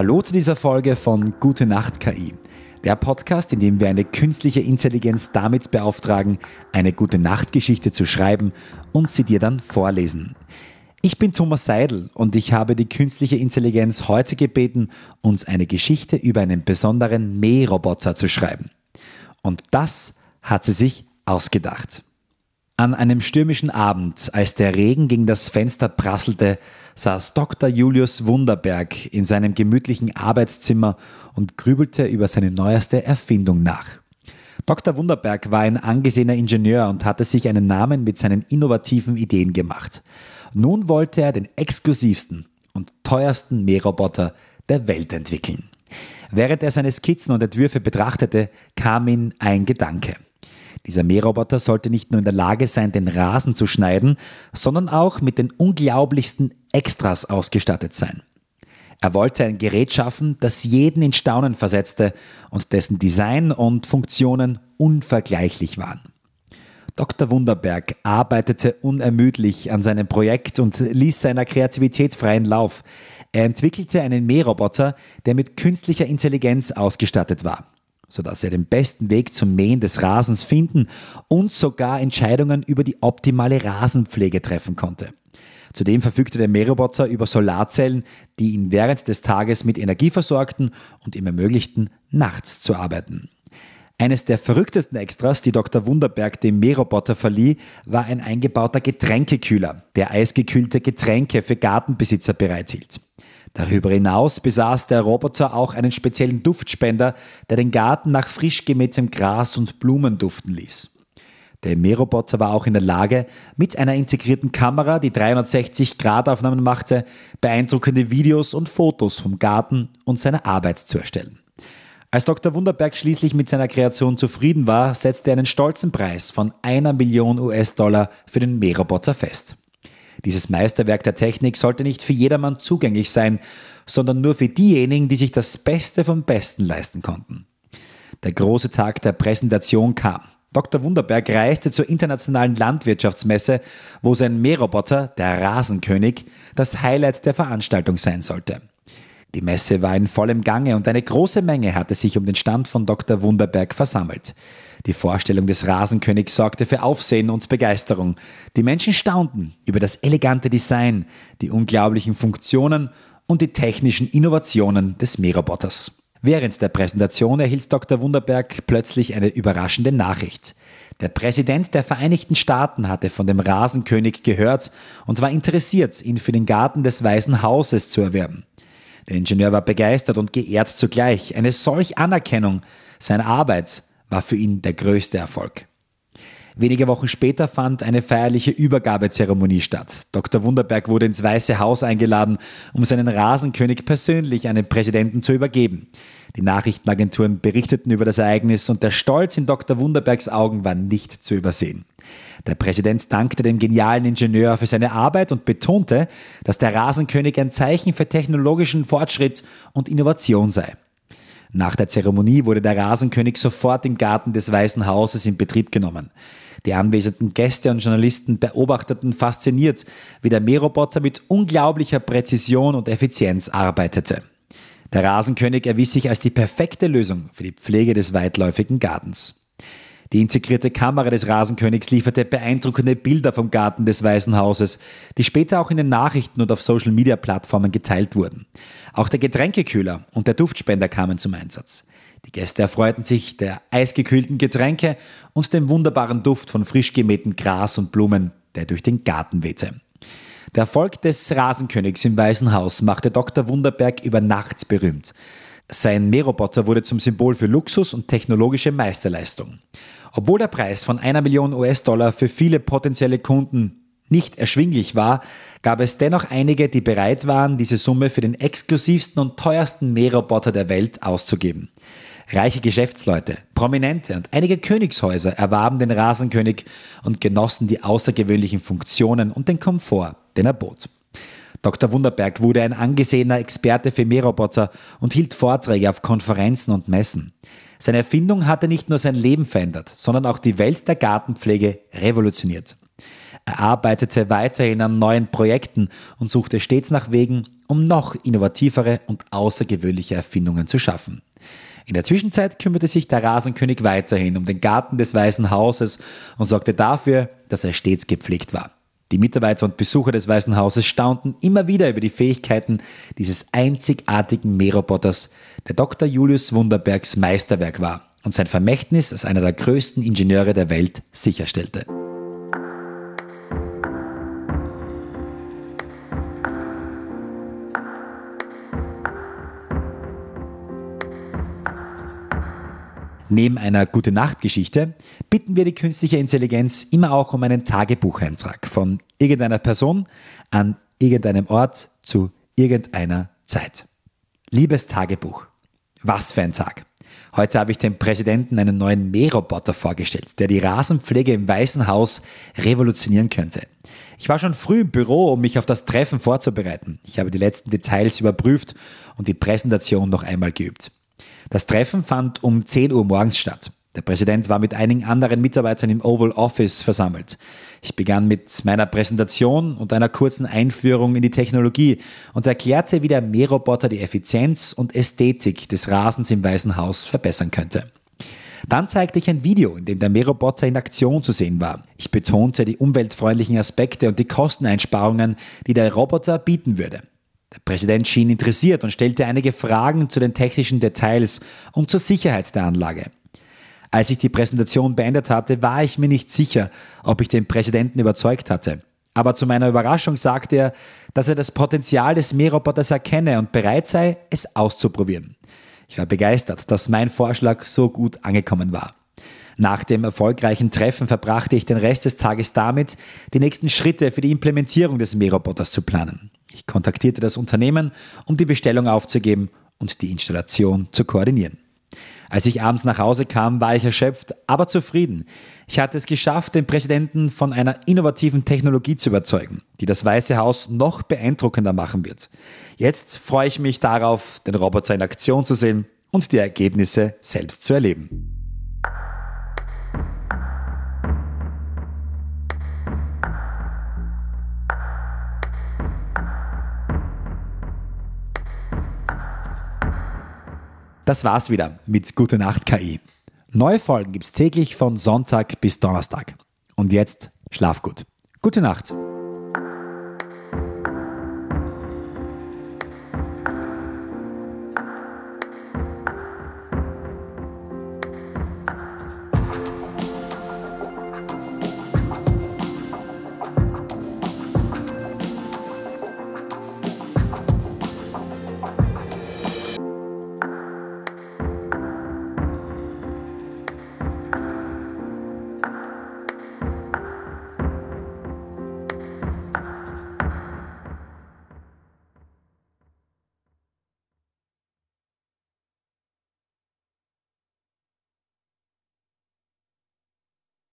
Hallo zu dieser Folge von Gute Nacht KI. Der Podcast, in dem wir eine künstliche Intelligenz damit beauftragen, eine gute Nachtgeschichte zu schreiben und sie dir dann vorlesen. Ich bin Thomas Seidel und ich habe die künstliche Intelligenz heute gebeten, uns eine Geschichte über einen besonderen Mähroboter zu schreiben. Und das hat sie sich ausgedacht. An einem stürmischen Abend, als der Regen gegen das Fenster prasselte, saß Dr. Julius Wunderberg in seinem gemütlichen Arbeitszimmer und grübelte über seine neueste Erfindung nach. Dr. Wunderberg war ein angesehener Ingenieur und hatte sich einen Namen mit seinen innovativen Ideen gemacht. Nun wollte er den exklusivsten und teuersten Mähroboter der Welt entwickeln. Während er seine Skizzen und Entwürfe betrachtete, kam ihm ein Gedanke. Dieser Mähroboter sollte nicht nur in der Lage sein, den Rasen zu schneiden, sondern auch mit den unglaublichsten Extras ausgestattet sein. Er wollte ein Gerät schaffen, das jeden in Staunen versetzte und dessen Design und Funktionen unvergleichlich waren. Dr. Wunderberg arbeitete unermüdlich an seinem Projekt und ließ seiner Kreativität freien Lauf. Er entwickelte einen Mähroboter, der mit künstlicher Intelligenz ausgestattet war sodass er den besten Weg zum Mähen des Rasens finden und sogar Entscheidungen über die optimale Rasenpflege treffen konnte. Zudem verfügte der Mähroboter über Solarzellen, die ihn während des Tages mit Energie versorgten und ihm ermöglichten, nachts zu arbeiten. Eines der verrücktesten Extras, die Dr. Wunderberg dem Mähroboter verlieh, war ein eingebauter Getränkekühler, der eisgekühlte Getränke für Gartenbesitzer bereithielt. Darüber hinaus besaß der Roboter auch einen speziellen Duftspender, der den Garten nach frisch gemähtem Gras und Blumen duften ließ. Der Mähroboter war auch in der Lage, mit einer integrierten Kamera, die 360-Grad-Aufnahmen machte, beeindruckende Videos und Fotos vom Garten und seiner Arbeit zu erstellen. Als Dr. Wunderberg schließlich mit seiner Kreation zufrieden war, setzte er einen stolzen Preis von einer Million US-Dollar für den Mähroboter fest. Dieses Meisterwerk der Technik sollte nicht für jedermann zugänglich sein, sondern nur für diejenigen, die sich das Beste vom Besten leisten konnten. Der große Tag der Präsentation kam. Dr. Wunderberg reiste zur internationalen Landwirtschaftsmesse, wo sein Mähroboter, der Rasenkönig, das Highlight der Veranstaltung sein sollte. Die Messe war in vollem Gange und eine große Menge hatte sich um den Stand von Dr. Wunderberg versammelt. Die Vorstellung des Rasenkönigs sorgte für Aufsehen und Begeisterung. Die Menschen staunten über das elegante Design, die unglaublichen Funktionen und die technischen Innovationen des Mähroboters. Während der Präsentation erhielt Dr. Wunderberg plötzlich eine überraschende Nachricht. Der Präsident der Vereinigten Staaten hatte von dem Rasenkönig gehört und war interessiert, ihn für den Garten des Weißen Hauses zu erwerben. Der Ingenieur war begeistert und geehrt zugleich. Eine solch Anerkennung seiner Arbeit war für ihn der größte Erfolg. Wenige Wochen später fand eine feierliche Übergabezeremonie statt. Dr. Wunderberg wurde ins Weiße Haus eingeladen, um seinen Rasenkönig persönlich an den Präsidenten zu übergeben. Die Nachrichtenagenturen berichteten über das Ereignis und der Stolz in Dr. Wunderbergs Augen war nicht zu übersehen. Der Präsident dankte dem genialen Ingenieur für seine Arbeit und betonte, dass der Rasenkönig ein Zeichen für technologischen Fortschritt und Innovation sei. Nach der Zeremonie wurde der Rasenkönig sofort im Garten des Weißen Hauses in Betrieb genommen. Die anwesenden Gäste und Journalisten beobachteten fasziniert, wie der Mähroboter mit unglaublicher Präzision und Effizienz arbeitete. Der Rasenkönig erwies sich als die perfekte Lösung für die Pflege des weitläufigen Gartens. Die integrierte Kamera des Rasenkönigs lieferte beeindruckende Bilder vom Garten des Weißen Hauses, die später auch in den Nachrichten und auf Social-Media-Plattformen geteilt wurden. Auch der Getränkekühler und der Duftspender kamen zum Einsatz. Die Gäste erfreuten sich der eisgekühlten Getränke und dem wunderbaren Duft von frisch gemähtem Gras und Blumen, der durch den Garten wehte. Der Erfolg des Rasenkönigs im Weißen Haus machte Dr. Wunderberg über Nacht berühmt. Sein Mähroboter wurde zum Symbol für Luxus und technologische Meisterleistung. Obwohl der Preis von einer Million US-Dollar für viele potenzielle Kunden nicht erschwinglich war, gab es dennoch einige, die bereit waren, diese Summe für den exklusivsten und teuersten Mähroboter der Welt auszugeben. Reiche Geschäftsleute, Prominente und einige Königshäuser erwarben den Rasenkönig und genossen die außergewöhnlichen Funktionen und den Komfort, den er bot. Dr. Wunderberg wurde ein angesehener Experte für Mähroboter und hielt Vorträge auf Konferenzen und Messen. Seine Erfindung hatte nicht nur sein Leben verändert, sondern auch die Welt der Gartenpflege revolutioniert. Er arbeitete weiterhin an neuen Projekten und suchte stets nach Wegen, um noch innovativere und außergewöhnliche Erfindungen zu schaffen. In der Zwischenzeit kümmerte sich der Rasenkönig weiterhin um den Garten des Weißen Hauses und sorgte dafür, dass er stets gepflegt war. Die Mitarbeiter und Besucher des Weißen Hauses staunten immer wieder über die Fähigkeiten dieses einzigartigen Mähroboters, der Dr. Julius Wunderbergs Meisterwerk war und sein Vermächtnis als einer der größten Ingenieure der Welt sicherstellte. Neben einer Gute-Nacht-Geschichte bitten wir die künstliche Intelligenz immer auch um einen Tagebucheintrag von irgendeiner Person an irgendeinem Ort zu irgendeiner Zeit. Liebes Tagebuch, was für ein Tag. Heute habe ich dem Präsidenten einen neuen Mähroboter vorgestellt, der die Rasenpflege im Weißen Haus revolutionieren könnte. Ich war schon früh im Büro, um mich auf das Treffen vorzubereiten. Ich habe die letzten Details überprüft und die Präsentation noch einmal geübt. Das Treffen fand um 10 Uhr morgens statt. Der Präsident war mit einigen anderen Mitarbeitern im Oval Office versammelt. Ich begann mit meiner Präsentation und einer kurzen Einführung in die Technologie und erklärte, wie der Mähroboter die Effizienz und Ästhetik des Rasens im Weißen Haus verbessern könnte. Dann zeigte ich ein Video, in dem der Mähroboter in Aktion zu sehen war. Ich betonte die umweltfreundlichen Aspekte und die Kosteneinsparungen, die der Roboter bieten würde. Der Präsident schien interessiert und stellte einige Fragen zu den technischen Details und zur Sicherheit der Anlage. Als ich die Präsentation beendet hatte, war ich mir nicht sicher, ob ich den Präsidenten überzeugt hatte. Aber zu meiner Überraschung sagte er, dass er das Potenzial des Mähroboters erkenne und bereit sei, es auszuprobieren. Ich war begeistert, dass mein Vorschlag so gut angekommen war. Nach dem erfolgreichen Treffen verbrachte ich den Rest des Tages damit, die nächsten Schritte für die Implementierung des Mähroboters zu planen. Ich kontaktierte das Unternehmen, um die Bestellung aufzugeben und die Installation zu koordinieren. Als ich abends nach Hause kam, war ich erschöpft, aber zufrieden. Ich hatte es geschafft, den Präsidenten von einer innovativen Technologie zu überzeugen, die das Weiße Haus noch beeindruckender machen wird. Jetzt freue ich mich darauf, den Roboter in Aktion zu sehen und die Ergebnisse selbst zu erleben. Das war's wieder mit Gute Nacht KI. Neue Folgen gibt's täglich von Sonntag bis Donnerstag. Und jetzt schlaf gut. Gute Nacht.